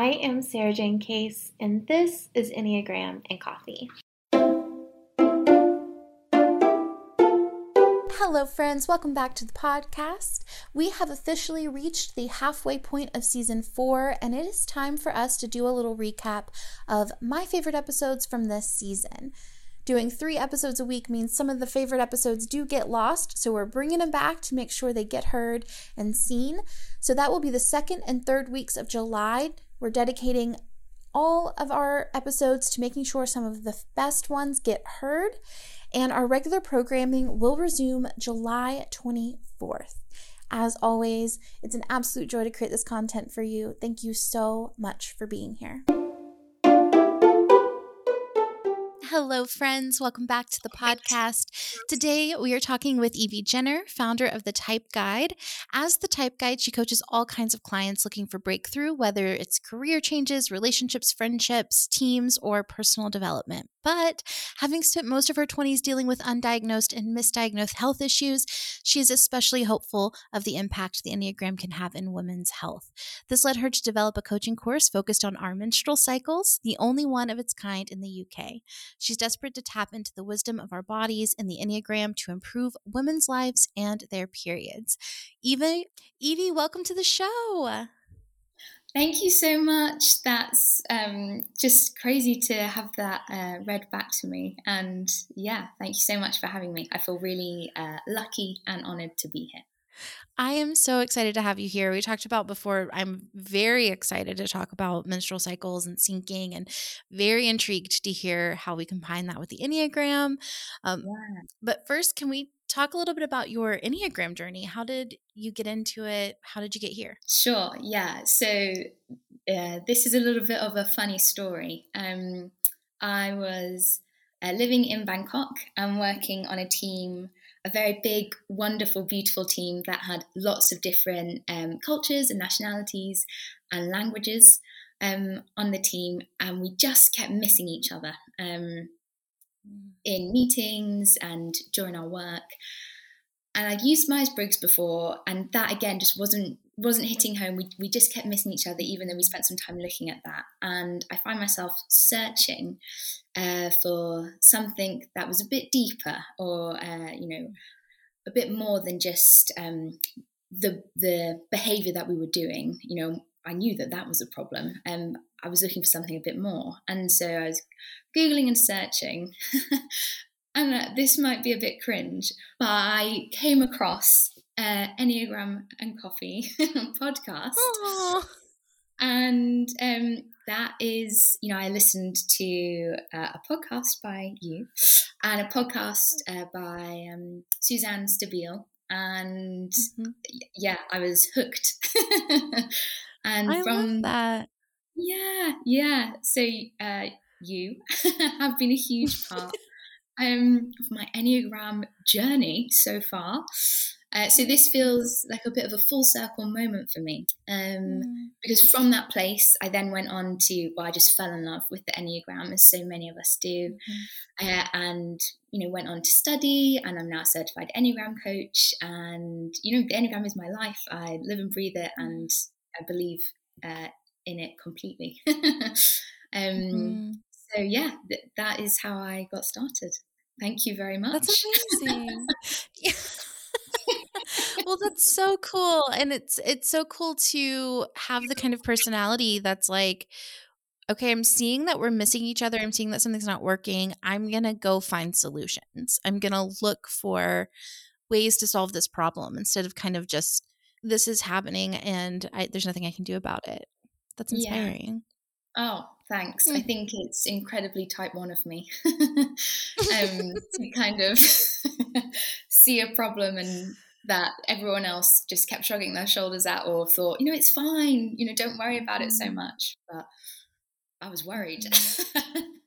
I am Sarajane Case, and this is Enneagram and Coffee. Hello, friends. Welcome back to the podcast. We have officially reached the halfway point of season four, and it is time for us to do a little recap of my favorite episodes from this season. Doing three episodes a week means some of the favorite episodes do get lost, so we're bringing them back to make sure they get heard and seen. So that will be the second and third weeks of July. We're dedicating all of our episodes to making sure some of the best ones get heard and our regular programming will resume July 24th. As always, it's an absolute joy to create this content for you. Thank you so much for being here. Hello, friends. Welcome back to the podcast. Today, we are talking with Evie Jenner, founder of The Type Guide. As The Type Guide, she coaches all kinds of clients looking for breakthrough, whether it's career changes, relationships, friendships, teams, or personal development. But having spent most of her 20s dealing with undiagnosed and misdiagnosed health issues, she is especially hopeful of the impact the Enneagram can have in women's health. This led her to develop a coaching course focused on our menstrual cycles, the only one of its kind in the UK. She's desperate to tap into the wisdom of our bodies and the Enneagram to improve women's lives and their periods. Evie, Evie, welcome to the show. Thank you so much. That's um, just crazy to have that uh, read back to me. And yeah, thank you so much for having me. I feel really uh, lucky and honored to be here. I am so excited to have you here. We talked about before, I'm very excited to talk about menstrual cycles and syncing and very intrigued to hear how we combine that with the Enneagram. Um, yeah. But first, can we talk a little bit about your Enneagram journey? How did you get into it? How did you get here? Sure, yeah. So, uh, this is a little bit of a funny story. Um, I was uh, living in Bangkok and working on a team a very big, wonderful, beautiful team that had lots of different um, cultures and nationalities and languages um, on the team, and we just kept missing each other um, in meetings and during our work. And I'd used Myers Briggs before, and that again just wasn't wasn't hitting home. We, we just kept missing each other, even though we spent some time looking at that. And I find myself searching uh, for something that was a bit deeper or, uh, you know, a bit more than just um, the, the behavior that we were doing. You know, I knew that that was a problem. Um, I was looking for something a bit more. And so I was Googling and searching. and uh, this might be a bit cringe, but I came across uh, Enneagram and Coffee podcast. Aww. And um, that is, you know, I listened to uh, a podcast by you and a podcast uh, by um, Suzanne Stabile. And mm-hmm. yeah, I was hooked. and I from that. Yeah, yeah. So uh, you have been a huge part um, of my Enneagram journey so far. Uh, so this feels like a bit of a full circle moment for me um, mm. because from that place I then went on to well I just fell in love with the Enneagram as so many of us do mm. uh, and you know went on to study and I'm now a certified Enneagram coach and you know the Enneagram is my life I live and breathe it and I believe uh, in it completely um, mm. so yeah th- that is how I got started thank you very much that's amazing well, that's so cool. And it's it's so cool to have the kind of personality that's like, okay, I'm seeing that we're missing each other. I'm seeing that something's not working. I'm going to go find solutions. I'm going to look for ways to solve this problem instead of kind of just this is happening and I, there's nothing I can do about it. That's inspiring. Yeah. Oh, thanks. Mm. I think it's incredibly type one of me um, to kind of see a problem and that everyone else just kept shrugging their shoulders at or thought, you know, it's fine, you know, don't worry about it so mm. much. But I was worried.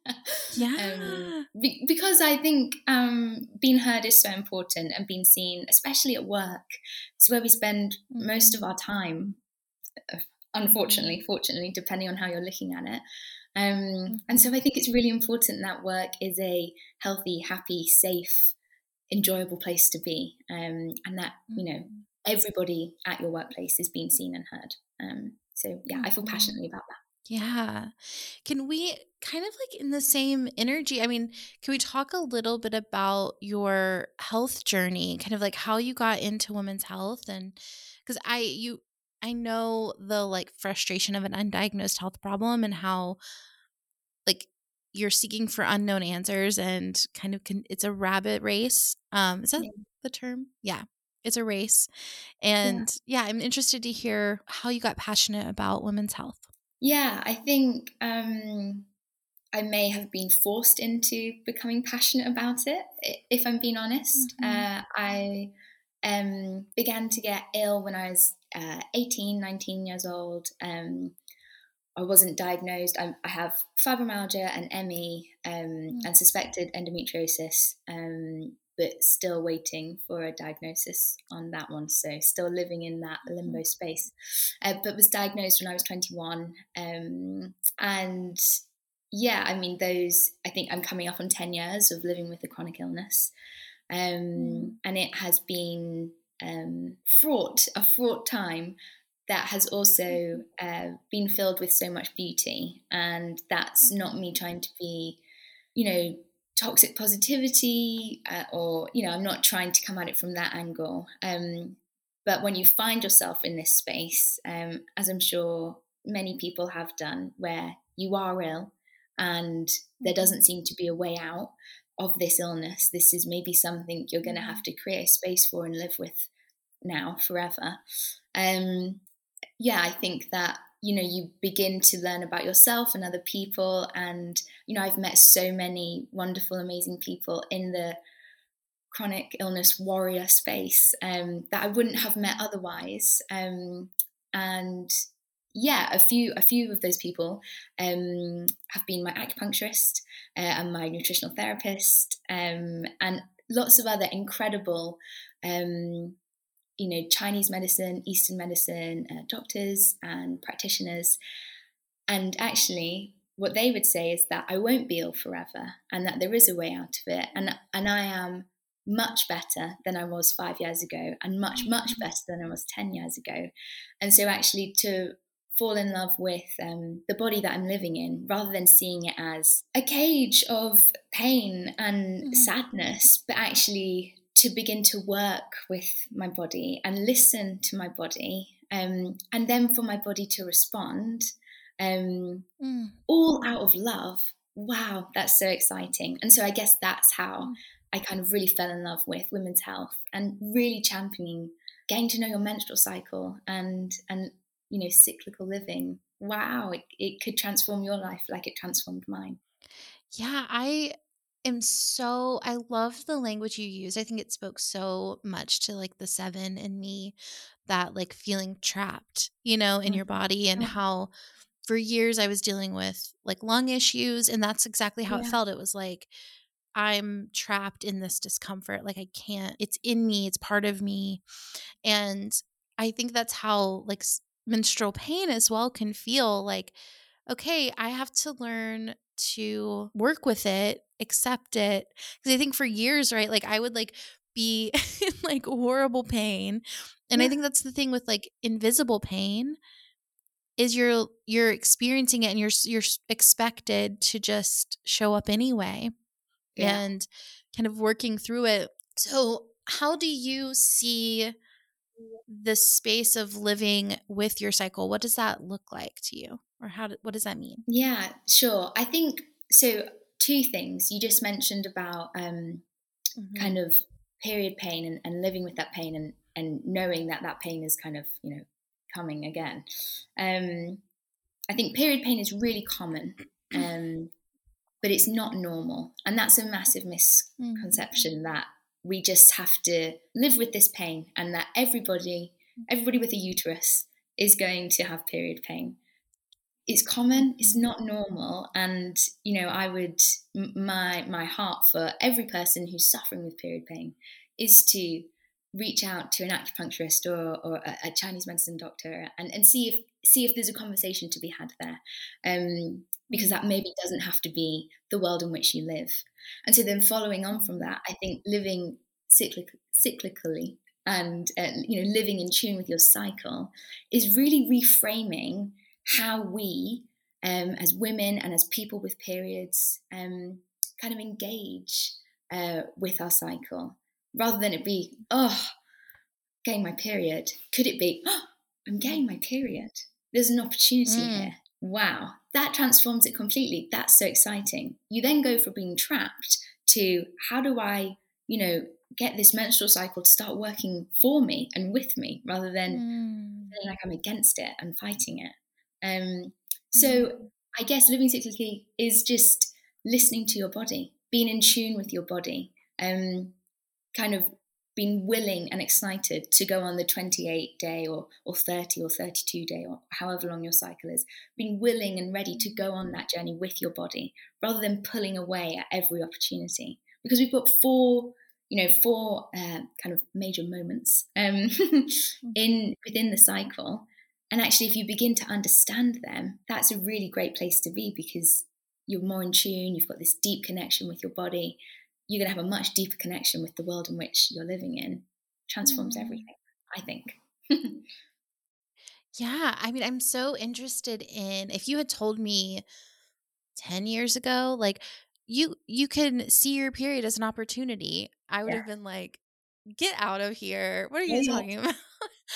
Mm. yeah. um, be- because I think um, being heard is so important and being seen, especially at work. It's where we spend mm. most of mm. our time, uh, unfortunately, fortunately, depending on how you're looking at it. Um, and so I think it's really important that work is a healthy, happy, safe, enjoyable place to be. Um, and that, you know, everybody at your workplace is being seen and heard. Um, so yeah, I feel passionately about that. Yeah. Can we kind of like in the same energy? I mean, can we talk a little bit about your health journey, kind of like how you got into women's health and cuz I you I know the like frustration of an undiagnosed health problem and how like you're seeking for unknown answers and kind of can, it's a rabbit race. Um is that yeah. the term? Yeah. It's a race. And yeah. yeah, I'm interested to hear how you got passionate about women's health. Yeah, I think um, I may have been forced into becoming passionate about it, if I'm being honest. Mm-hmm. Uh, I um, began to get ill when I was uh, 18, 19 years old. Um, I wasn't diagnosed. I, I, have fibromyalgia and ME um, mm-hmm. and suspected endometriosis. Um, but still waiting for a diagnosis on that one. So still living in that limbo mm. space. Uh, but was diagnosed when I was 21. Um, and yeah, I mean, those, I think I'm coming up on 10 years of living with a chronic illness. Um, mm. And it has been um, fraught, a fraught time that has also mm-hmm. uh, been filled with so much beauty. And that's not me trying to be, you know, toxic positivity uh, or you know i'm not trying to come at it from that angle. Um, but when you find yourself in this space um, as i'm sure many people have done where you are ill and there doesn't seem to be a way out of this illness this is maybe something you're going to have to create a space for and live with now forever. Um, yeah i think that you know you begin to learn about yourself and other people. And you know i've met so many wonderful amazing people in the chronic illness warrior space um, that i wouldn't have met otherwise. Um, and yeah a few a few of those people um, have been my acupuncturist uh, and my nutritional therapist um, and lots of other incredible um, you know, Chinese medicine, Eastern medicine, uh, doctors and practitioners. And actually, what they would say is that I won't be ill forever and that there is a way out of it. And, and I am much better than I was five years ago and much, much mm-hmm. better than I was 10 years ago. And so, actually, to fall in love with um, the body that I'm living in rather than seeing it as a cage of pain and mm. sadness, but actually to begin to work with my body and listen to my body, um, and then for my body to respond, um, mm. all out of love. Wow, that's so exciting. And so I guess that's how mm. I kind of really fell in love with women's health and really championing getting to know your menstrual cycle and and you know cyclical living. Wow, it, it could transform your life like it transformed mine. Yeah, I am so I love the language you use. I think it spoke so much to like the seven in me that like feeling trapped, you know, in your mm-hmm, body and how for years I was dealing with like lung issues and that's exactly how yeah. it felt. It was like I'm trapped in this discomfort. Like I can't, it's in me, it's part of me. And I think that's how like menstrual pain as well can feel like okay, I have to learn to work with it, accept it. Because I think for years, right, like I would like be in like horrible pain. And yeah. I think that's the thing with like invisible pain is you're you're experiencing it and you're you're expected to just show up anyway yeah. and kind of working through it. So, how do you see the space of living with your cycle, what does that look like to you? Or how do, what does that mean? Yeah, sure. I think so two things. You just mentioned about um mm-hmm. kind of period pain and, and living with that pain and and knowing that that pain is kind of, you know, coming again. Um I think period pain is really common. Um but it's not normal. And that's a massive misconception mm. that we just have to live with this pain and that everybody everybody with a uterus is going to have period pain. It's common it's not normal and you know i would my my heart for every person who's suffering with period pain is to reach out to an acupuncturist or, or a, a chinese medicine doctor and, and see if see if there's a conversation to be had there. Um, because that maybe doesn't have to be the world in which you live. And so then following on from that, I think living cyclic, cyclically and uh, you know living in tune with your cycle is really reframing how we um, as women and as people with periods um, kind of engage uh, with our cycle rather than it be oh getting my period could it be oh, i'm getting my period there's an opportunity mm. here wow, that transforms it completely. That's so exciting. You then go from being trapped to how do I, you know, get this menstrual cycle to start working for me and with me rather than mm. feeling like I'm against it and fighting it. Um, so mm. I guess living cyclically is just listening to your body, being in tune with your body, um, kind of been willing and excited to go on the 28 day or, or 30 or 32 day or however long your cycle is, being willing and ready to go on that journey with your body rather than pulling away at every opportunity. Because we've got four, you know, four uh, kind of major moments um, in within the cycle. And actually, if you begin to understand them, that's a really great place to be because you're more in tune, you've got this deep connection with your body, you're going to have a much deeper connection with the world in which you're living in. Transforms mm. everything, I think. yeah. I mean, I'm so interested in if you had told me 10 years ago, like, you you can see your period as an opportunity. I would yeah. have been like, get out of here. What are you yeah. talking about?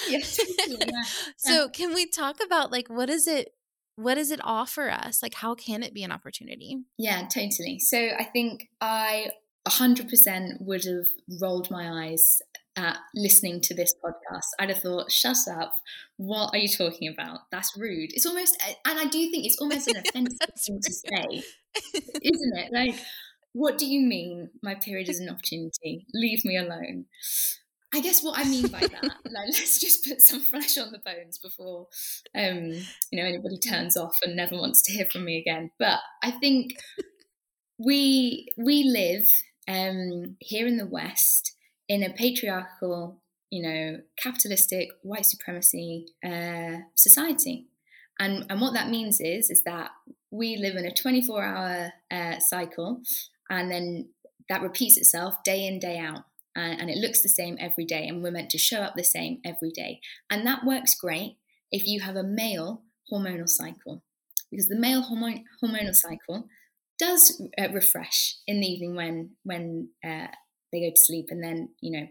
yes. Yeah. so can we talk about like what is it what does it offer us? Like how can it be an opportunity? Yeah, totally. So I think I 100% would have rolled my eyes at listening to this podcast. I'd have thought, shut up. What are you talking about? That's rude. It's almost, and I do think it's almost an offensive thing to say, isn't it? Like, what do you mean my period is an opportunity? Leave me alone. I guess what I mean by that, like, let's just put some flesh on the bones before, um, you know, anybody turns off and never wants to hear from me again. But I think we we live um, here in the West in a patriarchal, you know, capitalistic, white supremacy uh, society. And, and what that means is, is that we live in a 24 hour uh, cycle and then that repeats itself day in, day out. And, and it looks the same every day. And we're meant to show up the same every day. And that works great if you have a male hormonal cycle. Because the male hormone, hormonal cycle does uh, refresh in the evening when when uh, they go to sleep, and then you know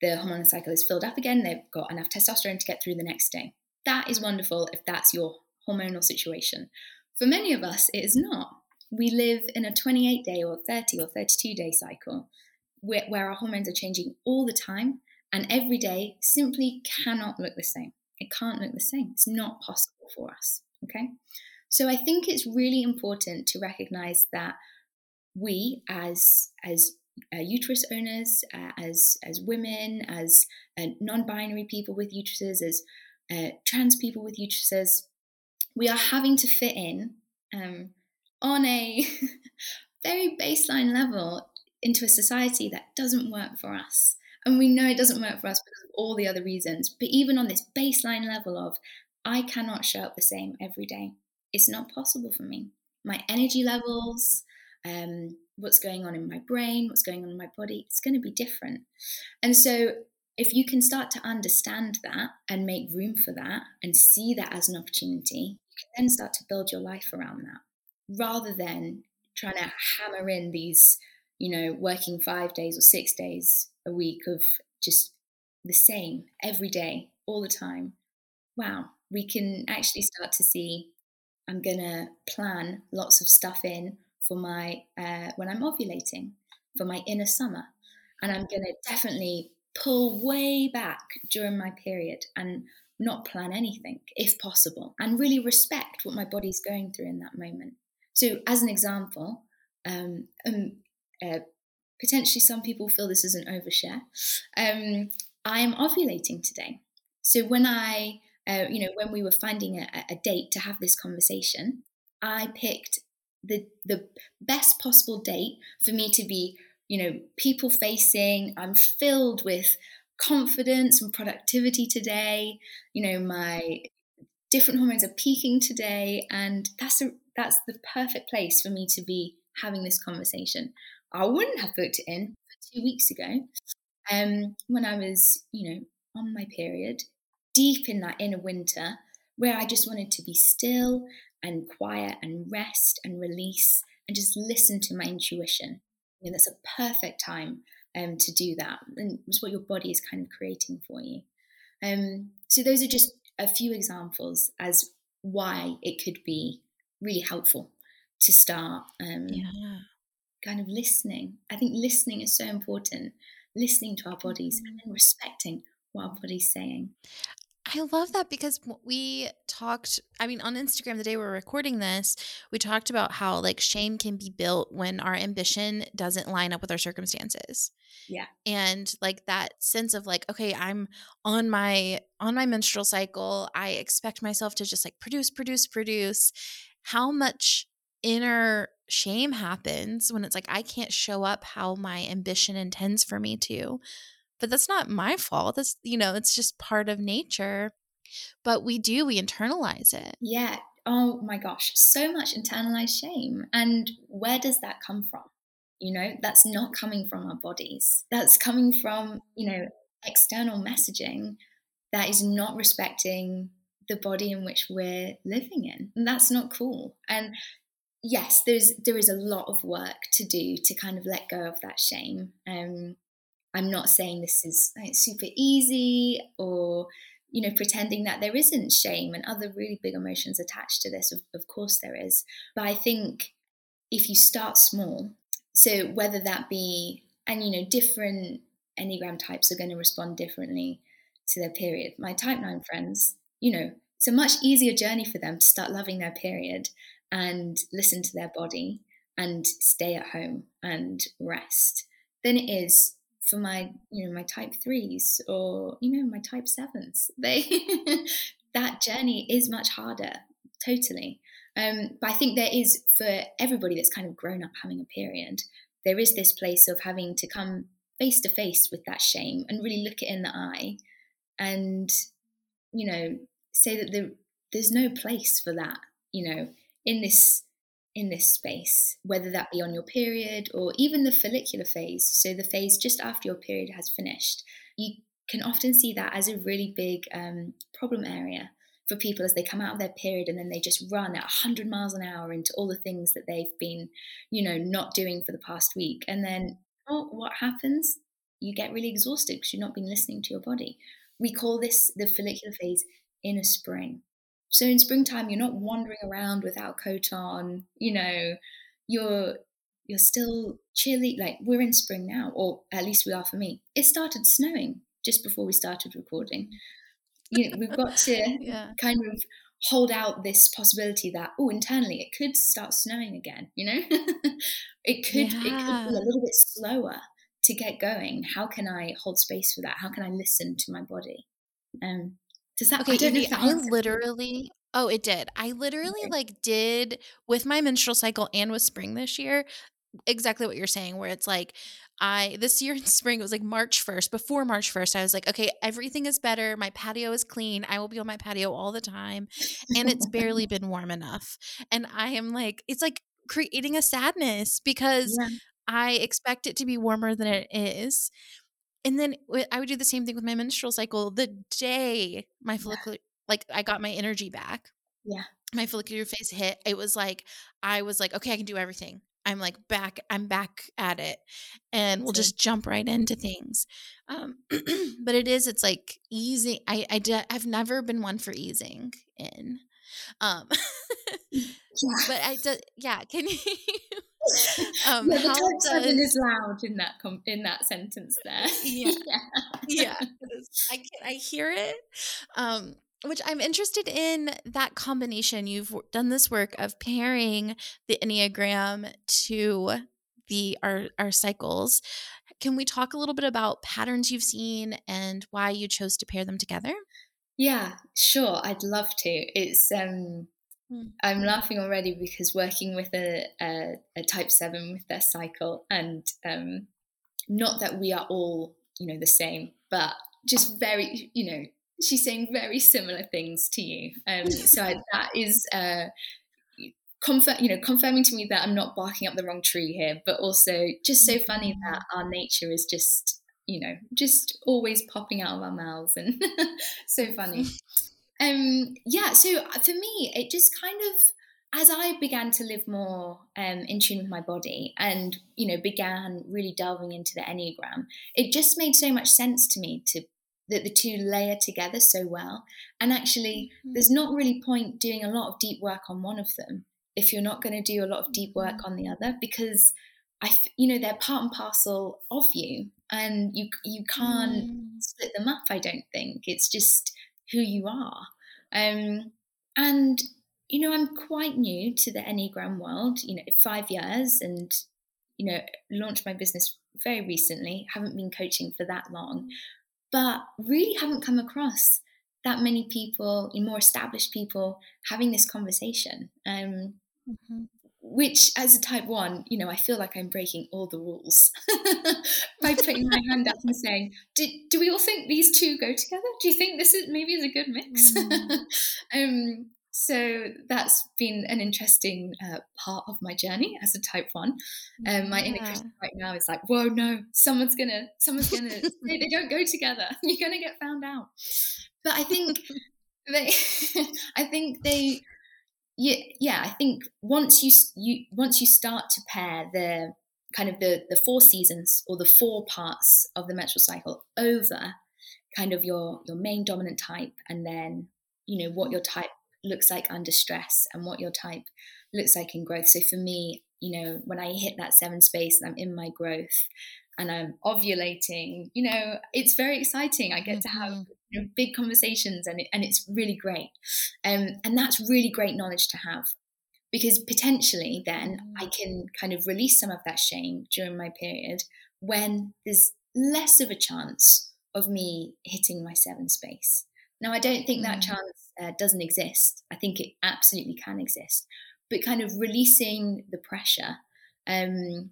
the hormonal cycle is filled up again. They've got enough testosterone to get through the next day. That is wonderful if that's your hormonal situation. For many of us, it is not. We live in a 28 day or 30 or 32 day cycle where, where our hormones are changing all the time, and every day simply cannot look the same. It can't look the same. It's not possible for us. Okay. So I think it's really important to recognize that we, as as uh, uterus owners, uh, as as women, as uh, non-binary people with uteruses, as uh, trans people with uteruses, we are having to fit in um, on a very baseline level into a society that doesn't work for us. And we know it doesn't work for us because of all the other reasons. But even on this baseline level of, I cannot show up the same every day it's not possible for me. My energy levels, um, what's going on in my brain, what's going on in my body, it's going to be different. And so, if you can start to understand that and make room for that and see that as an opportunity, you can then start to build your life around that rather than trying to hammer in these, you know, working five days or six days a week of just the same every day, all the time, wow, we can actually start to see I'm going to plan lots of stuff in for my, uh, when I'm ovulating, for my inner summer. And I'm going to definitely pull way back during my period and not plan anything if possible and really respect what my body's going through in that moment. So, as an example, um, um, uh, potentially some people feel this is an overshare. Um, I am ovulating today. So, when I, uh, you know, when we were finding a, a date to have this conversation, I picked the the best possible date for me to be you know, people facing. I'm filled with confidence and productivity today. You know, my different hormones are peaking today, and that's a that's the perfect place for me to be having this conversation. I wouldn't have booked it in two weeks ago, um, when I was, you know, on my period, deep in that inner winter, where I just wanted to be still and quiet and rest and release and just listen to my intuition. And that's a perfect time um, to do that. And it's what your body is kind of creating for you. Um, so those are just a few examples as why it could be really helpful to start um, yeah. kind of listening. I think listening is so important. Listening to our bodies mm-hmm. and then respecting what our body's saying. I love that because we talked, I mean, on Instagram, the day we are recording this, we talked about how like shame can be built when our ambition doesn't line up with our circumstances. Yeah. And like that sense of like, okay, I'm on my on my menstrual cycle. I expect myself to just like produce, produce, produce. How much inner shame happens when it's like I can't show up how my ambition intends for me to but that's not my fault. That's, you know, it's just part of nature. But we do, we internalize it. Yeah. Oh my gosh, so much internalized shame. And where does that come from? You know, that's not coming from our bodies. That's coming from, you know, external messaging that is not respecting the body in which we're living in. And that's not cool. And yes, there's there is a lot of work to do to kind of let go of that shame. Um, I'm not saying this is like, super easy or, you know, pretending that there isn't shame and other really big emotions attached to this. Of, of course, there is. But I think if you start small, so whether that be, and, you know, different Enneagram types are going to respond differently to their period. My type 9 friends, you know, it's a much easier journey for them to start loving their period and listen to their body and stay at home and rest than it is for my you know my type threes or you know my type sevens. They that journey is much harder totally. Um, but i think there is for everybody that's kind of grown up having a period there is this place of having to come face to face with that shame and really look it in the eye and you know say that there, there's no place for that you know in this in this space, whether that be on your period or even the follicular phase, so the phase just after your period has finished, you can often see that as a really big um, problem area for people as they come out of their period and then they just run at 100 miles an hour into all the things that they've been, you know, not doing for the past week. And then, oh, what happens? You get really exhausted because you've not been listening to your body. We call this the follicular phase inner spring. So in springtime, you're not wandering around without coat on. You know, you're you're still chilly. Like we're in spring now, or at least we are for me. It started snowing just before we started recording. You know, we've got to yeah. kind of hold out this possibility that oh, internally it could start snowing again. You know, it could yeah. it could be a little bit slower to get going. How can I hold space for that? How can I listen to my body? Um, does that? Okay, I, Evie, I literally. Oh, it did. I literally okay. like did with my menstrual cycle and with spring this year exactly what you're saying where it's like I this year in spring it was like March 1st before March 1st I was like okay everything is better my patio is clean I will be on my patio all the time and it's barely been warm enough and I am like it's like creating a sadness because yeah. I expect it to be warmer than it is and then I would do the same thing with my menstrual cycle. The day my follicular, yeah. like I got my energy back. Yeah. My follicular phase hit. It was like I was like, okay, I can do everything. I'm like back, I'm back at it. And we'll just jump right into things. Um, but it is, it's like easing. I, I de- I've never been one for easing in. Um, yeah. but I do, yeah, can you? um, yeah, the type does, seven is loud in that com- in that sentence there. Yeah, yeah, yeah. I can, I hear it. Um, which I'm interested in that combination. You've done this work of pairing the Enneagram to the our our cycles. Can we talk a little bit about patterns you've seen and why you chose to pair them together? Yeah, sure. I'd love to. It's um. I'm laughing already because working with a, a, a type seven with their cycle, and um, not that we are all, you know, the same, but just very, you know, she's saying very similar things to you. Um, so I, that is uh, confirm, you know, confirming to me that I'm not barking up the wrong tree here, but also just so funny that mm. our nature is just, you know, just always popping out of our mouths and so funny. Um, yeah, so uh, for me, it just kind of as I began to live more um, in tune with my body and you know began really delving into the enneagram, it just made so much sense to me to that the two layer together so well. And actually, mm-hmm. there's not really point doing a lot of deep work on one of them if you're not going to do a lot of deep work mm-hmm. on the other because I, you know, they're part and parcel of you, and you you can't mm. split them up. I don't think it's just who you are. Um, and you know, I'm quite new to the Enneagram world. You know, five years, and you know, launched my business very recently. Haven't been coaching for that long, but really haven't come across that many people, more established people, having this conversation. Um, mm-hmm. Which, as a type one, you know, I feel like I'm breaking all the rules by putting my hand up and saying, do, do we all think these two go together? Do you think this is maybe is a good mix? Mm. um, so that's been an interesting uh, part of my journey as a type one. Um, my yeah. inner critic right now is like, "Whoa, no! Someone's gonna, someone's gonna, they, they don't go together. You're gonna get found out." But I think they, I think they, yeah, yeah. I think once you you once you start to pair the kind of the the four seasons or the four parts of the menstrual cycle over kind of your your main dominant type and then you know what your type looks like under stress and what your type looks like in growth. So for me, you know, when I hit that seven space and I'm in my growth and I'm ovulating, you know, it's very exciting. I get to have mm-hmm. You know, big conversations and it, and it's really great. Um, and that's really great knowledge to have because potentially then I mm. can kind of release some of that shame during my period when there's less of a chance of me hitting my seven space. Now, I don't think that mm. chance uh, doesn't exist. I think it absolutely can exist, but kind of releasing the pressure um,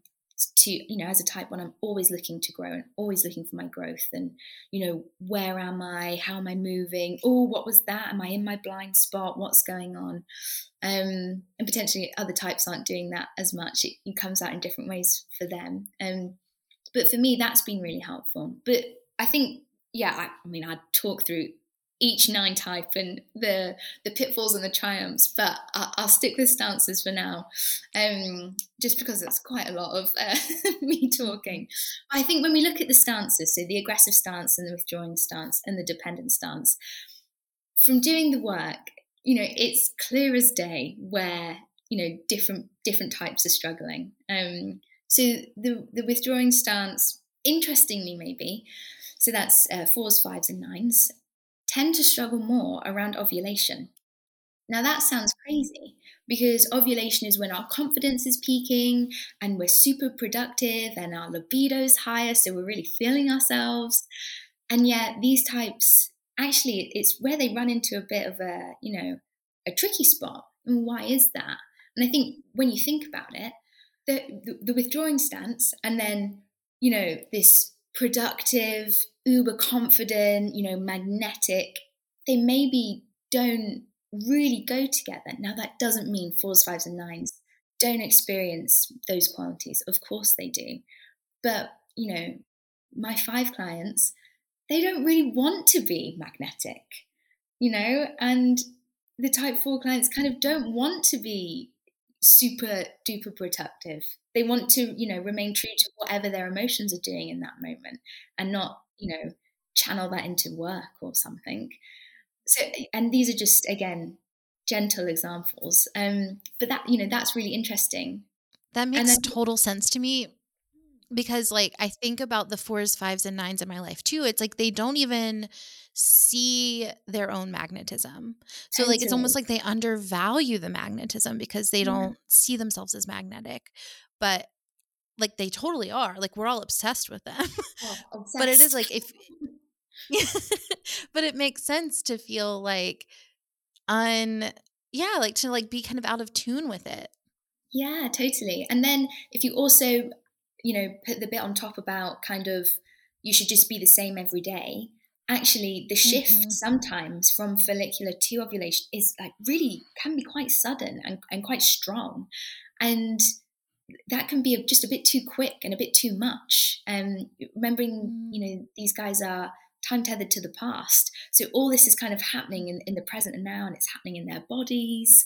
to, you know, as a type one, I'm always looking to grow and always looking for my growth. And, you know, where am I? How am I moving? Oh, what was that? Am I in my blind spot? What's going on? Um, and potentially other types aren't doing that as much. It, it comes out in different ways for them. Um, but for me, that's been really helpful. But I think, yeah, I, I mean, I'd talk through each nine type and the the pitfalls and the triumphs but I, will stick with stances for now um, just because it's quite a lot of uh, me talking. I think when we look at the stances so the aggressive stance and the withdrawing stance and the dependent stance from doing the work you know it's clear as day where you know different different types are struggling. Um, so the the withdrawing stance interestingly maybe so that's uh, fours, fives, and nines tend to struggle more around ovulation. Now, that sounds crazy because ovulation is when our confidence is peaking and we're super productive and our libido is higher, so we're really feeling ourselves. And yet, these types actually, it's where they run into a bit of a, you know, a tricky spot. And why is that? And I think when you think about it, the, the, the withdrawing stance and then, you know, this productive, uber confident, you know, magnetic, they maybe don't really go together. Now, that doesn't mean fours, fives, and nines don't experience those qualities. Of course they do. But, you know, my five clients, they don't really want to be magnetic, you know, and the type four clients kind of don't want to be super duper protective. They want to, you know, remain true to whatever their emotions are doing in that moment and not, you know, channel that into work or something. So, and these are just, again, gentle examples. Um, but that, you know, that's really interesting. That makes then, total sense to me because like I think about the fours, fives, and nines in my life too. It's like they don't even see their own magnetism. So like it's almost like they undervalue the magnetism because they don't see themselves as magnetic. But like they totally are. Like we're all obsessed with them. Oh, but it is like if but it makes sense to feel like un yeah, like to like be kind of out of tune with it. Yeah, totally. And then if you also you know, put the bit on top about kind of you should just be the same every day. Actually, the shift mm-hmm. sometimes from follicular to ovulation is like really can be quite sudden and, and quite strong. And that can be just a bit too quick and a bit too much. Um, remembering, mm. you know, these guys are time tethered to the past. So all this is kind of happening in, in the present and now, and it's happening in their bodies.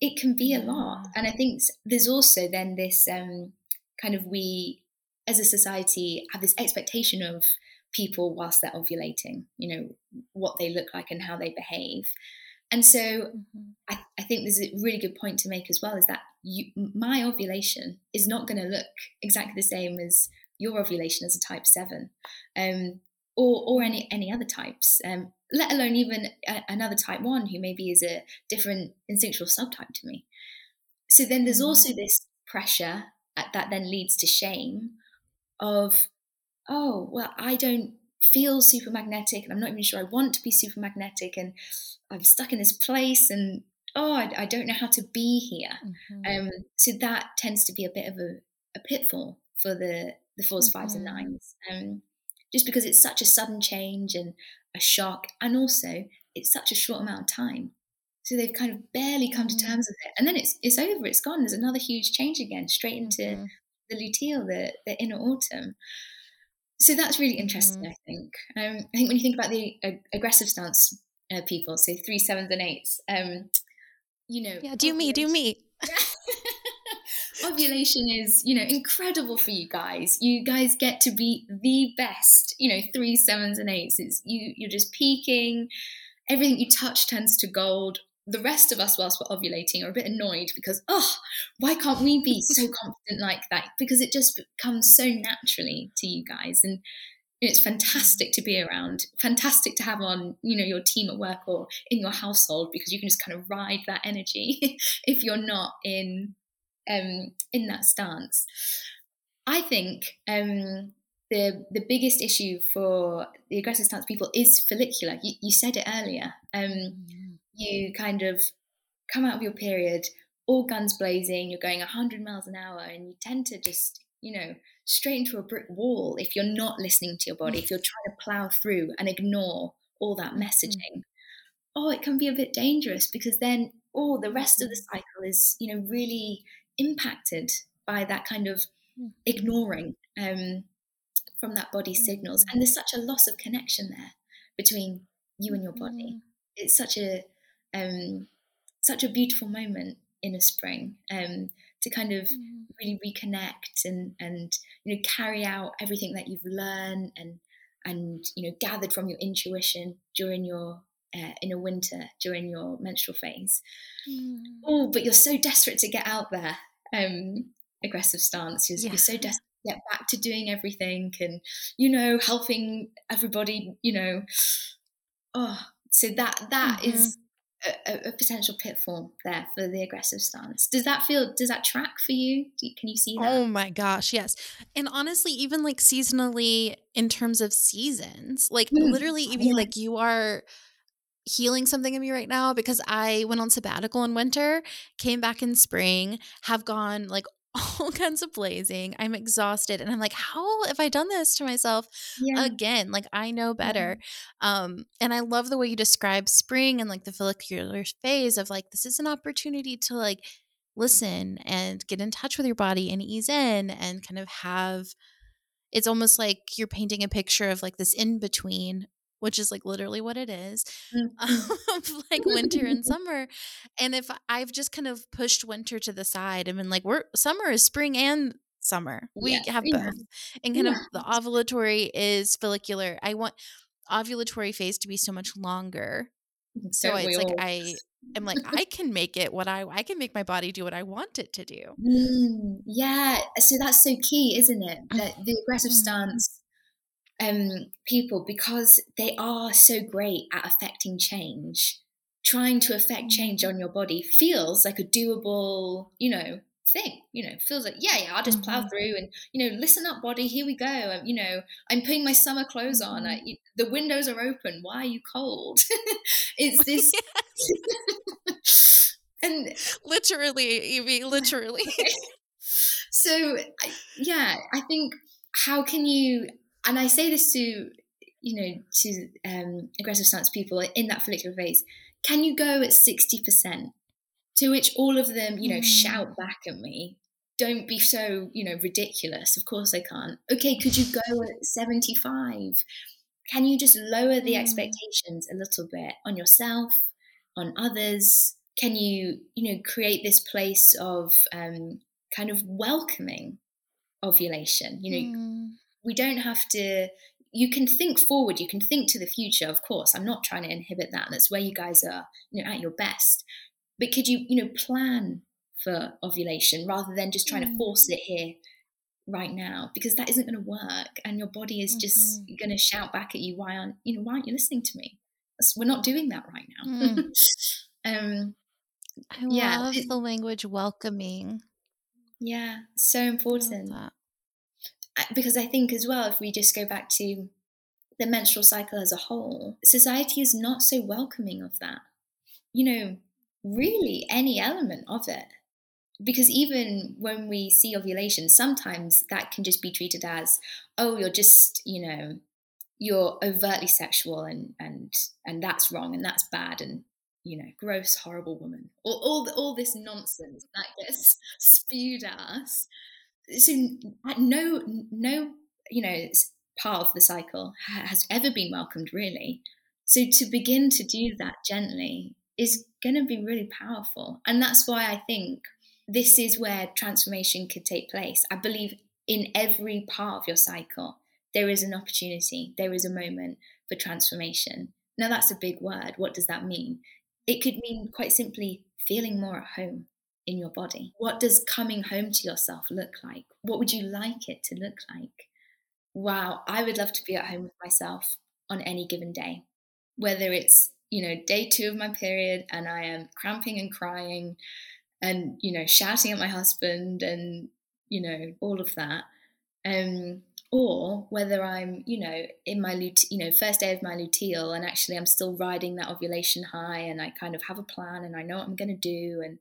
It can be a lot. And I think there's also then this um, kind of we as a society have this expectation of people whilst they're ovulating, you know, what they look like and how they behave. And so mm-hmm. I, I, think there's a really good point to make as well is that you, my ovulation is not going to look exactly the same as your ovulation as a type 7 um, or, or any, any other types, um, let alone even a, another type 1 who maybe is a different instinctual subtype to me. So then there's mm-hmm. also this pressure that then leads to shame of, oh, well, I don't feel super magnetic and I'm not even sure I want to be super magnetic and I'm stuck in this place and oh, I, I don't know how to be here. Mm-hmm. Um, so that tends to be a bit of a, a pitfall for the, the 4s mm-hmm. fives, and nines. Um, just because it's such a sudden change and a shock, and also it's such a short amount of time. So they've kind of barely come to terms with it. And then it's it's over, it's gone. There's another huge change again, straight into mm-hmm. the luteal, the, the inner autumn. So that's really interesting, mm-hmm. I think. Um, I think when you think about the uh, aggressive stance uh, people, so three, sevens, and eights, um, you know. Yeah, do me, do me. ovulation is you know incredible for you guys you guys get to be the best you know three sevens and eights it's you you're just peaking everything you touch turns to gold the rest of us whilst we're ovulating are a bit annoyed because oh why can't we be so confident like that? Because it just comes so naturally to you guys and it's fantastic to be around fantastic to have on you know your team at work or in your household because you can just kind of ride that energy if you're not in um in that stance. I think um the the biggest issue for the aggressive stance people is follicular. You, you said it earlier. Um you kind of come out of your period all guns blazing, you're going 100 miles an hour, and you tend to just, you know, straight into a brick wall if you're not listening to your body, if you're trying to plow through and ignore all that mm. messaging. Oh, it can be a bit dangerous because then, oh, the rest of the mm. cycle is, you know, really impacted by that kind of mm. ignoring um, from that body signals. And there's such a loss of connection there between you and your body. It's such a um, such a beautiful moment inner spring um, to kind of mm. really reconnect and and you know carry out everything that you've learned and and you know gathered from your intuition during your uh, inner winter during your menstrual phase. Mm. Oh, but you're so desperate to get out there. Um, aggressive stance. You're, yeah. you're so desperate to get back to doing everything and you know helping everybody. You know, oh, so that that mm-hmm. is a, a, potential pitfall there for the aggressive stance. Does that feel? Does that track for you? you? Can you see that? Oh my gosh, yes. And honestly, even like seasonally, in terms of seasons, like mm. literally, even yeah. like you are healing something in me right now because I went on sabbatical in winter, came back in spring, have gone like all kinds of blazing. I'm exhausted and I'm like, how have I done this to myself yeah. again? Like I know better. Um and I love the way you describe spring and like the follicular phase of like this is an opportunity to like listen and get in touch with your body and ease in and kind of have it's almost like you're painting a picture of like this in between which is like literally what it is, Mm. like winter and summer. And if I've just kind of pushed winter to the side and been like, we're summer is spring and summer. We Yeah, have yeah. both. And kind of the ovulatory is follicular. I want ovulatory phase to be so much longer. So it's like? I am like, I can make it what I I can make my body do what I want it to do. Mm, yeah, so that's so key, isn't it? That the aggressive Mm. stance um, people, because they are so great at affecting change, trying to affect change Mm. on your body feels like a doable, you know, thing. You know, feels like yeah, yeah, I'll just plow Mhm. through and you know, listen up, body. Here we go. Um, you know, I'm putting my summer clothes on. I, the windows are open. Why are you cold? it's this. and literally, Evie, literally. so yeah i think how can you and i say this to you know to um, aggressive stance people in that follicular phase can you go at 60% to which all of them you know Mm. shout back at me don't be so you know ridiculous of course i can't okay could you go at 75 can you just lower the Mm. expectations a little bit on yourself on others can you you know create this place of um, kind of welcoming ovulation you know Mm. We don't have to you can think forward you can think to the future of course i'm not trying to inhibit that that's where you guys are you know at your best but could you you know plan for ovulation rather than just trying to Mm. force it here right now because that isn't going to work and your body is just Mhm. going to shout back at you why aren't you know why aren't you listening to me we're not doing that right now Mm. um I Yeah, love the language welcoming. yeah so important because I think as well, if we just go back to the menstrual cycle as a whole, society is not so welcoming of that. You know, really any element of it. Because even when we see ovulation, sometimes that can just be treated as, oh, you're just, you know, you're overtly sexual and and and that's wrong and that's bad and you know, gross, horrible woman. All all, all this nonsense that gets spewed at us so no no you know part of the cycle has ever been welcomed really. So to begin to do that gently is going to be really powerful. And that's why i think this is where transformation could take place. I believe in every part of your cycle there is an opportunity there is a moment for transformation. Now that's a big word. What does that mean? It could mean quite simply feeling more at home in your body? What does coming home to yourself look like? What would you like it to look like? Wow, I would love to be at home with myself on any given day, whether it's, you know, day two of my period and I am cramping and crying and, you know, shouting at my husband and, you know, all of that. Um, or whether I'm, you know, in my lute, you know, first day of my luteal, and actually I'm still riding that ovulation high, and I kind of have a plan, and I know what I'm going to do, and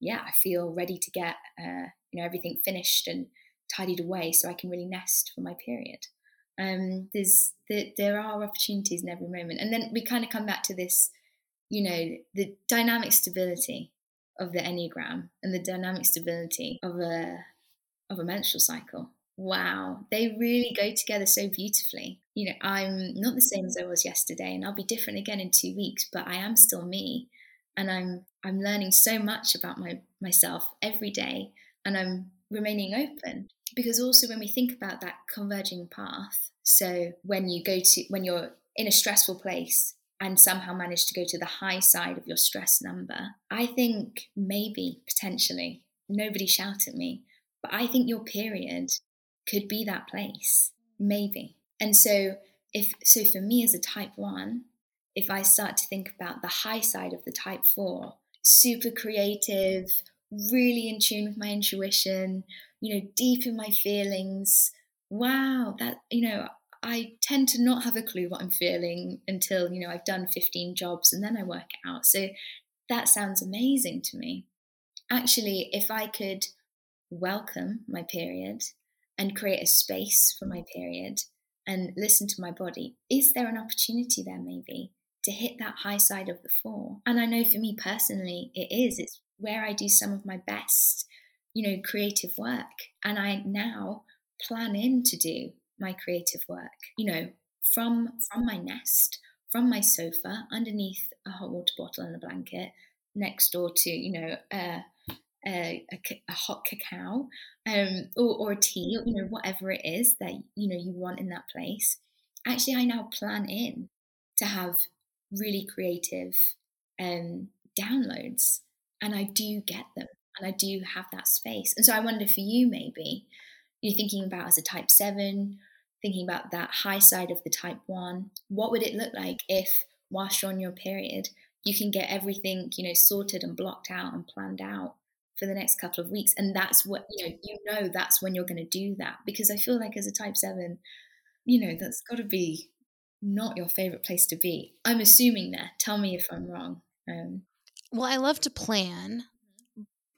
yeah, I feel ready to get, uh, you know, everything finished and tidied away, so I can really nest for my period. Um, there's there, there are opportunities in every moment, and then we kind of come back to this, you know, the dynamic stability of the enneagram and the dynamic stability of a of a menstrual cycle. Wow they really go together so beautifully. You know i'm not the same as i was yesterday and i'll be different again in two weeks but i am still me and i'm i'm learning so much about my myself every day and i'm remaining open. Because also when we think about that converging path so when you go to when you're in a stressful place and somehow manage to go to the high side of your stress number i think maybe potentially nobody shout at me but i think your period could be that place. Maybe. And so if so for me as a type 1 if i start to think about the high side of the type 4 super creative really in tune with my intuition you know deep in my feelings. Wow that you know i tend to not have a clue what i'm feeling until you know i've done 15 jobs and then i work it out. So that sounds amazing to me. Actually if i could welcome my period and create a space for my period and listen to my body, is there an opportunity there maybe to hit that high side of the four? And I know for me personally, it is. It's where I do some of my best, you know, creative work. And I now plan in to do my creative work, you know, from from my nest, from my sofa, underneath a hot water bottle and a blanket, next door to you know a, a, a hot cacao um, or, or a tea, or, you know whatever it is that you know you want in that place. Actually, I now plan in to have really creative um, downloads, and I do get them, and I do have that space. And so I wonder for you, maybe you're thinking about as a Type Seven, thinking about that high side of the Type One. What would it look like if, whilst you're on your period, you can get everything you know sorted and blocked out and planned out for the next couple of weeks and that's what you know you know that's when you're going to do that because i feel like as a type 7 you know that's got to be not your favorite place to be. I'm assuming that. Tell me if i'm wrong. Um, well i love to plan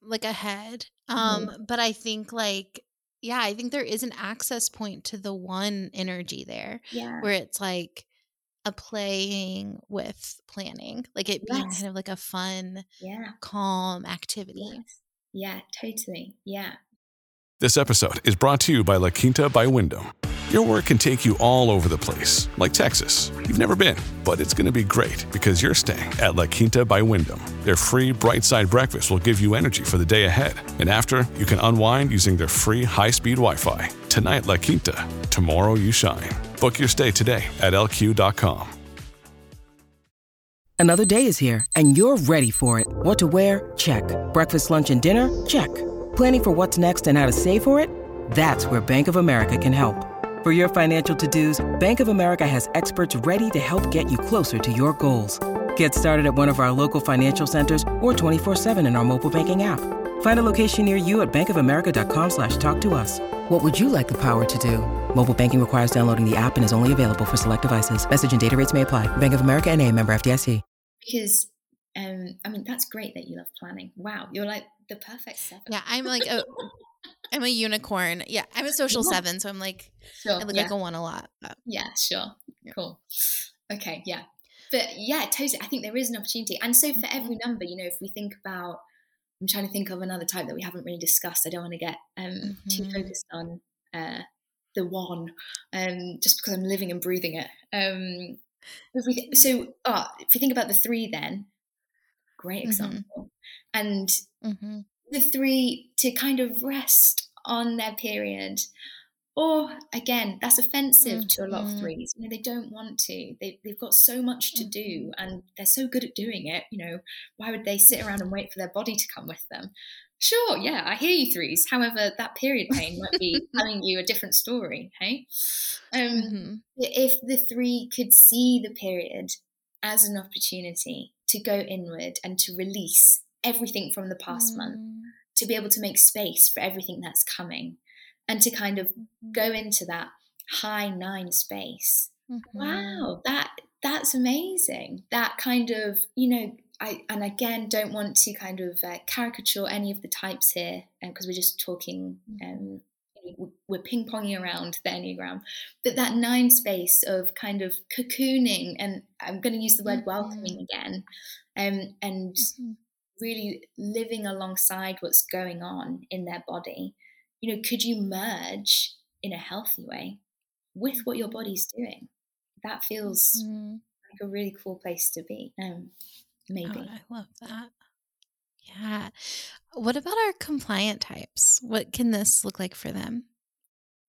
like ahead. Um mm-hmm. but i think like yeah i think there is an access point to the one energy there yeah. where it's like a playing with planning like it being yes. kind of like a fun yeah. calm activity. Yes. yeah totally. Yeah. This episode is brought to you by La Quinta by Wyndham your work can take you all over the place, like Texas. You've never been, but it's going to be great because you're staying at La Quinta by Wyndham. Their free bright side breakfast will give you energy for the day ahead. And after, you can unwind using their free high speed Wi Fi. Tonight, La Quinta. Tomorrow, you shine. Book your stay today at lq.com. Another day is here, and you're ready for it. What to wear? Check. Breakfast, lunch, and dinner? Check. Planning for what's next and how to save for it? That's where Bank of America can help. For your financial to-dos, Bank of America has experts ready to help get you closer to your goals. Get started at one of our local financial centers or 24-7 in our mobile banking app. Find a location near you at bankofamerica.com slash talk to us. What would you like the power to do? Mobile banking requires downloading the app and is only available for select devices. Message and data rates may apply. Bank of America and a member FDIC. Because, um, I mean, that's great that you love planning. Wow, you're like the perfect seven. Yeah, I'm like a I'm a unicorn. Yeah, I'm a social yeah. seven, so I'm like, sure, I look yeah. like a one a lot. But. Yeah, sure, yeah. cool. Okay, yeah, but yeah, totally. I think there is an opportunity, and so for every mm-hmm. number, you know, if we think about, I'm trying to think of another type that we haven't really discussed. I don't want to get um, mm-hmm. too focused on uh, the one, um, just because I'm living and breathing it. Um, we th- so, uh, if you think about the three, then great mm-hmm. example, mm-hmm. and the three to kind of rest on their period. Or again, that's offensive mm-hmm. to a lot of mm-hmm. threes. You know, they don't want to. They, they've got so much to do mm-hmm. and they're so good at doing it. You know, why would they sit around and wait for their body to come with them? Sure, yeah, I hear you threes. However, that period pain might be telling you a different story, hey? Um, mm-hmm. If the three could see the period as an opportunity to go inward and to release everything from the past mm. month to be able to make space for everything that's coming and to kind of mm-hmm. go into that high nine space mm-hmm. wow that that's amazing that kind of you know I, and again, don't want to kind of uh, caricature any of the types here because um, we're just talking, mm-hmm. um, we're ping ponging around the Enneagram. But that nine space of kind of cocooning, and I'm going to use the word mm-hmm. welcoming again, um, and mm-hmm really living alongside what's going on in their body you know could you merge in a healthy way with what your body's doing? That feels mm-hmm. like a really cool place to be um maybe. Oh, i love that. Yeah. What about our compliant types? What can this look like for them?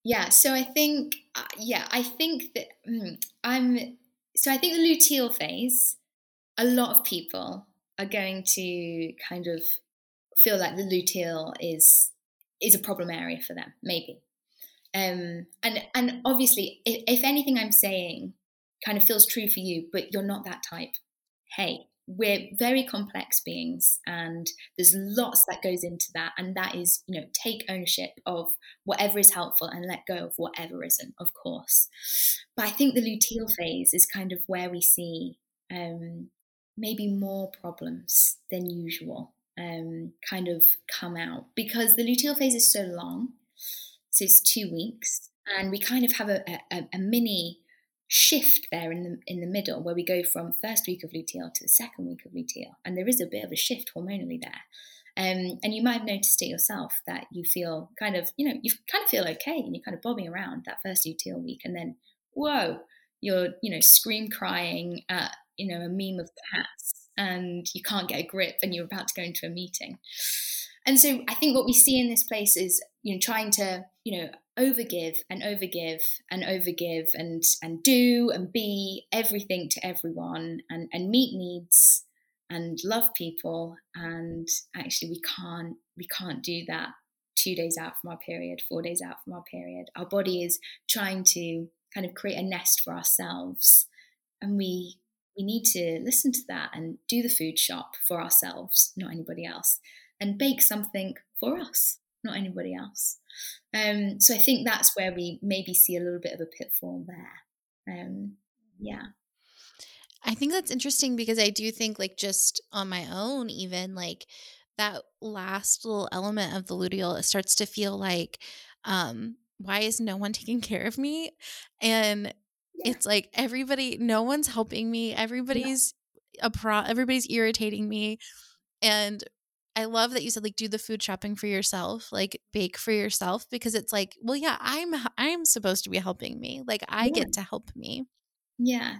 Yeah so i think uh, yeah i think that mm, i'm so i think the luteal phase a lot of people are going to kind of feel like the luteal is is a problem area for them, maybe. Um, and and obviously, if, if anything I'm saying kind of feels true for you, but you're not that type, hey, we're very complex beings and there's lots that goes into that and that is you know take ownership of whatever is helpful and let go of whatever isn't of course but i think the luteal phase is kind of where we see um, maybe more problems than usual um, kind of come out because the luteal phase is so long. So it's two weeks, and we kind of have a, a, a mini shift there in the in the middle where we go from first week of luteal to the second week of luteal, and there is a bit of a shift hormonally there. Um, and you might have noticed it yourself that you feel kind of, you know, you kind of feel okay and you're kind of bobbing around that first luteal week, and then whoa, you're you know scream crying at you know a meme of cats and you can't get a grip and you're about to go into a meeting. And so i think what we see in this place is you know trying to you know overgive and overgive and overgive and and do and be everything to everyone and and meet needs and love people. And actually we can't we can't do that two days out from our period four days out from our period. Our body is trying to kind of create a nest for ourselves and we we need to listen to that and do the food shop for ourselves not anybody else and bake something for us not anybody else. Um, so i think that's where we maybe see a little bit of a pitfall there. Um, yeah. I think that's interesting because I do think like just on my own even like that last little element of the luteal it starts to feel like um why is no one taking care of me? And yeah. it's like everybody no one's helping me everybody's yeah. a pro everybody's irritating me and I love that you said like do the food shopping for yourself, like bake for yourself because it's like, well yeah, I'm I'm supposed to be helping me. Like I yeah. get to help me. Yeah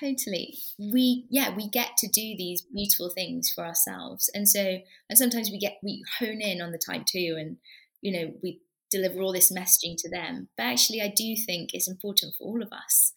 totally we yeah we get to do these beautiful things for ourselves and so and sometimes we get we hone in on the type 2 and you know we deliver all this messaging to them but actually i do think it's important for all of us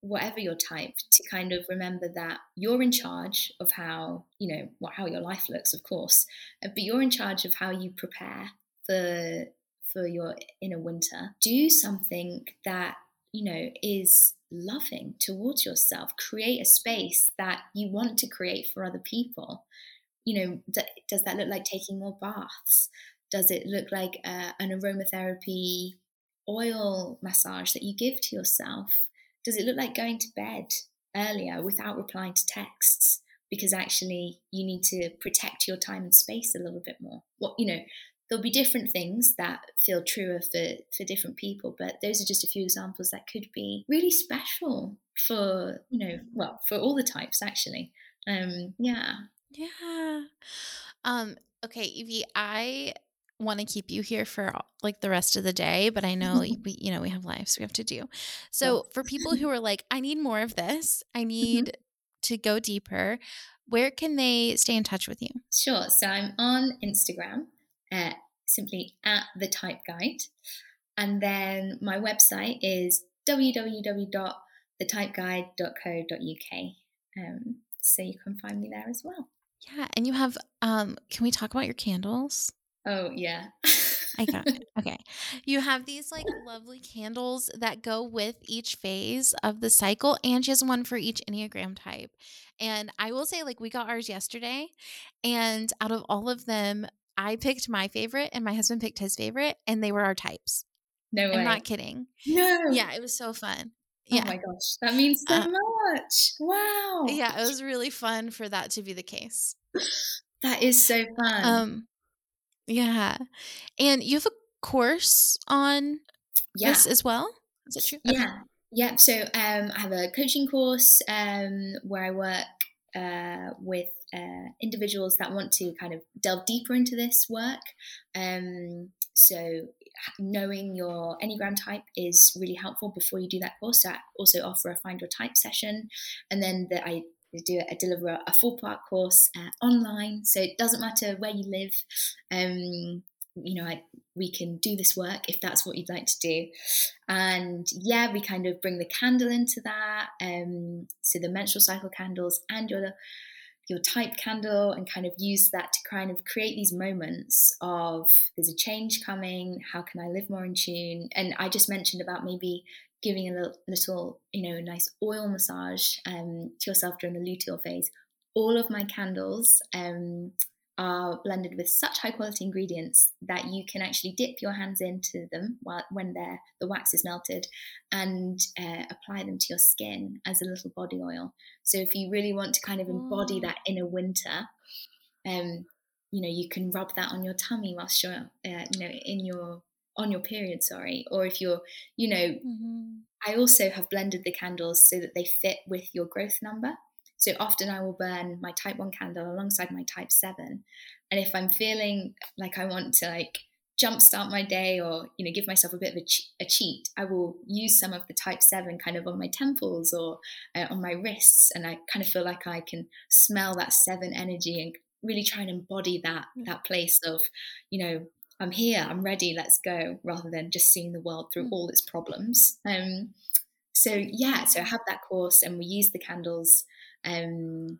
whatever your type to kind of remember that you're in charge of how you know how your life looks of course uh, but you're in charge of how you prepare for for your inner winter do something that you know is loving towards yourself. Create a space that you want to create for other people. You know, does that look like taking more baths? Does it look like uh, an aromatherapy oil massage that you give to yourself? Does it look like going to bed earlier without replying to texts? Because actually, you need to protect your time and space a little bit more. What you know, there'll be different things that feel truer for for different people but those are just a few examples that could be really special for you know well for all the types actually um yeah yeah um okay evie i want to keep you here for like the rest of the day but i know we you know we have lives we have to do so for people who are like i need more of this i mm-hmm. need to go deeper where can they stay in touch with you sure so i'm on instagram uh, simply at the type guide. And then my website is www.thetypeguide.co.uk. Um, so you can find me there as well. Yeah, and you have um can we talk about your candles? Oh, yeah. I got it. Okay. You have these like lovely candles that go with each phase of the cycle, and she has one for each Enneagram type. And I will say, like, we got ours yesterday, and out of all of them, I picked my favorite and my husband picked his favorite, and they were our types. No way. I'm not kidding. No. Yeah, it was so fun. Oh yeah. Oh my gosh, that means so uh, much. Wow. Yeah, it was really fun for that to be the case. that is so fun. Um yeah. And you have a course on yeah. this as well? Is it true? Okay. Yeah. Yeah. So um I have a coaching course um where I work uh with uh, individuals that want to kind of delve deeper into this work. Um, so knowing your Enneagram type is really helpful before you do that course. So I also offer a find your type session, and then that I do a, deliver a, a full part course uh, online. So it doesn't matter where you live. Um, you know, I, we can do this work if that's what you'd like to do. And yeah, we kind of bring the candle into that. Um, so the menstrual cycle candles and your your type candle and kind of use that to kind of create these moments of there's a change coming how can i live more in tune and i just mentioned about maybe giving a little, little you know nice oil massage um, to yourself during the luteal phase all of my candles um, are blended with such high quality ingredients that you can actually dip your hands into them while, when they're, the wax is melted and uh, apply them to your skin as a little body oil. So if you really want to kind of embody that inner winter, um, you know, you can rub that on your tummy whilst you're, uh, you know, in your on your period. Sorry, or if you're, you know, mm-hmm. I also have blended the candles so that they fit with your growth number. So often I will burn my type 1 candle alongside my type 7. And if I'm feeling like I want to like jumpstart my day or you know give myself a bit of a, che- a, cheat i will use some of the type 7 kind of on my temples or uh, on my wrists and i kind of feel like i can smell that 7 energy and really try and embody that mm. that place of you know i'm here i'm ready let's go rather than just seeing the world through mm. all its problems um so yeah so i have that course and we use the candles um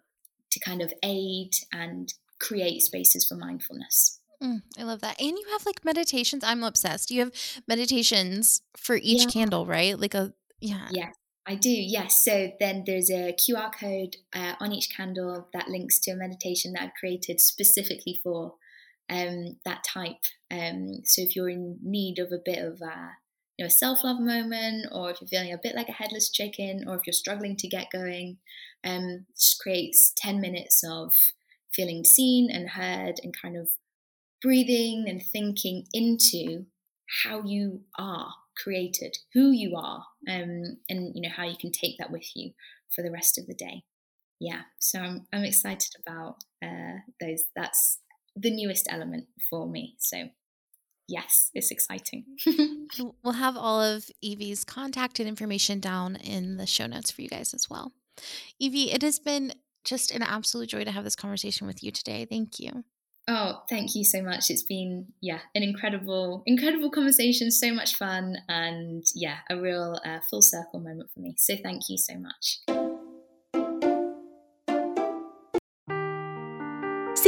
to kind of aid and create spaces for mindfulness Mm, I love that. And you have like meditations. I'm obsessed. You have meditations for each yeah. candle, right? Like a, yeah. Yeah, I do. Yes. So then there's a QR code uh, on each candle that links to a meditation that I've created specifically for um, that type. Um, so if you're in need of a bit of a, you know, a self love moment, or if you're feeling a bit like a headless chicken, or if you're struggling to get going, um, just creates 10 minutes of feeling seen and heard and kind of breathing and thinking into how you are created, who you are, um, and you know how you can take that with you for the rest of the day. Yeah, so I'm I'm excited about uh, those. That's the newest element for me. So yes, it's exciting. we'll have all of Evie's contact and information down in the show notes for you guys as well. Evie, it has been just an absolute joy to have this conversation with you today. Thank you. Oh, thank you so much. It's been, yeah, an incredible, incredible conversation, so much fun, and yeah, a real uh, full circle moment for me. So thank you so much.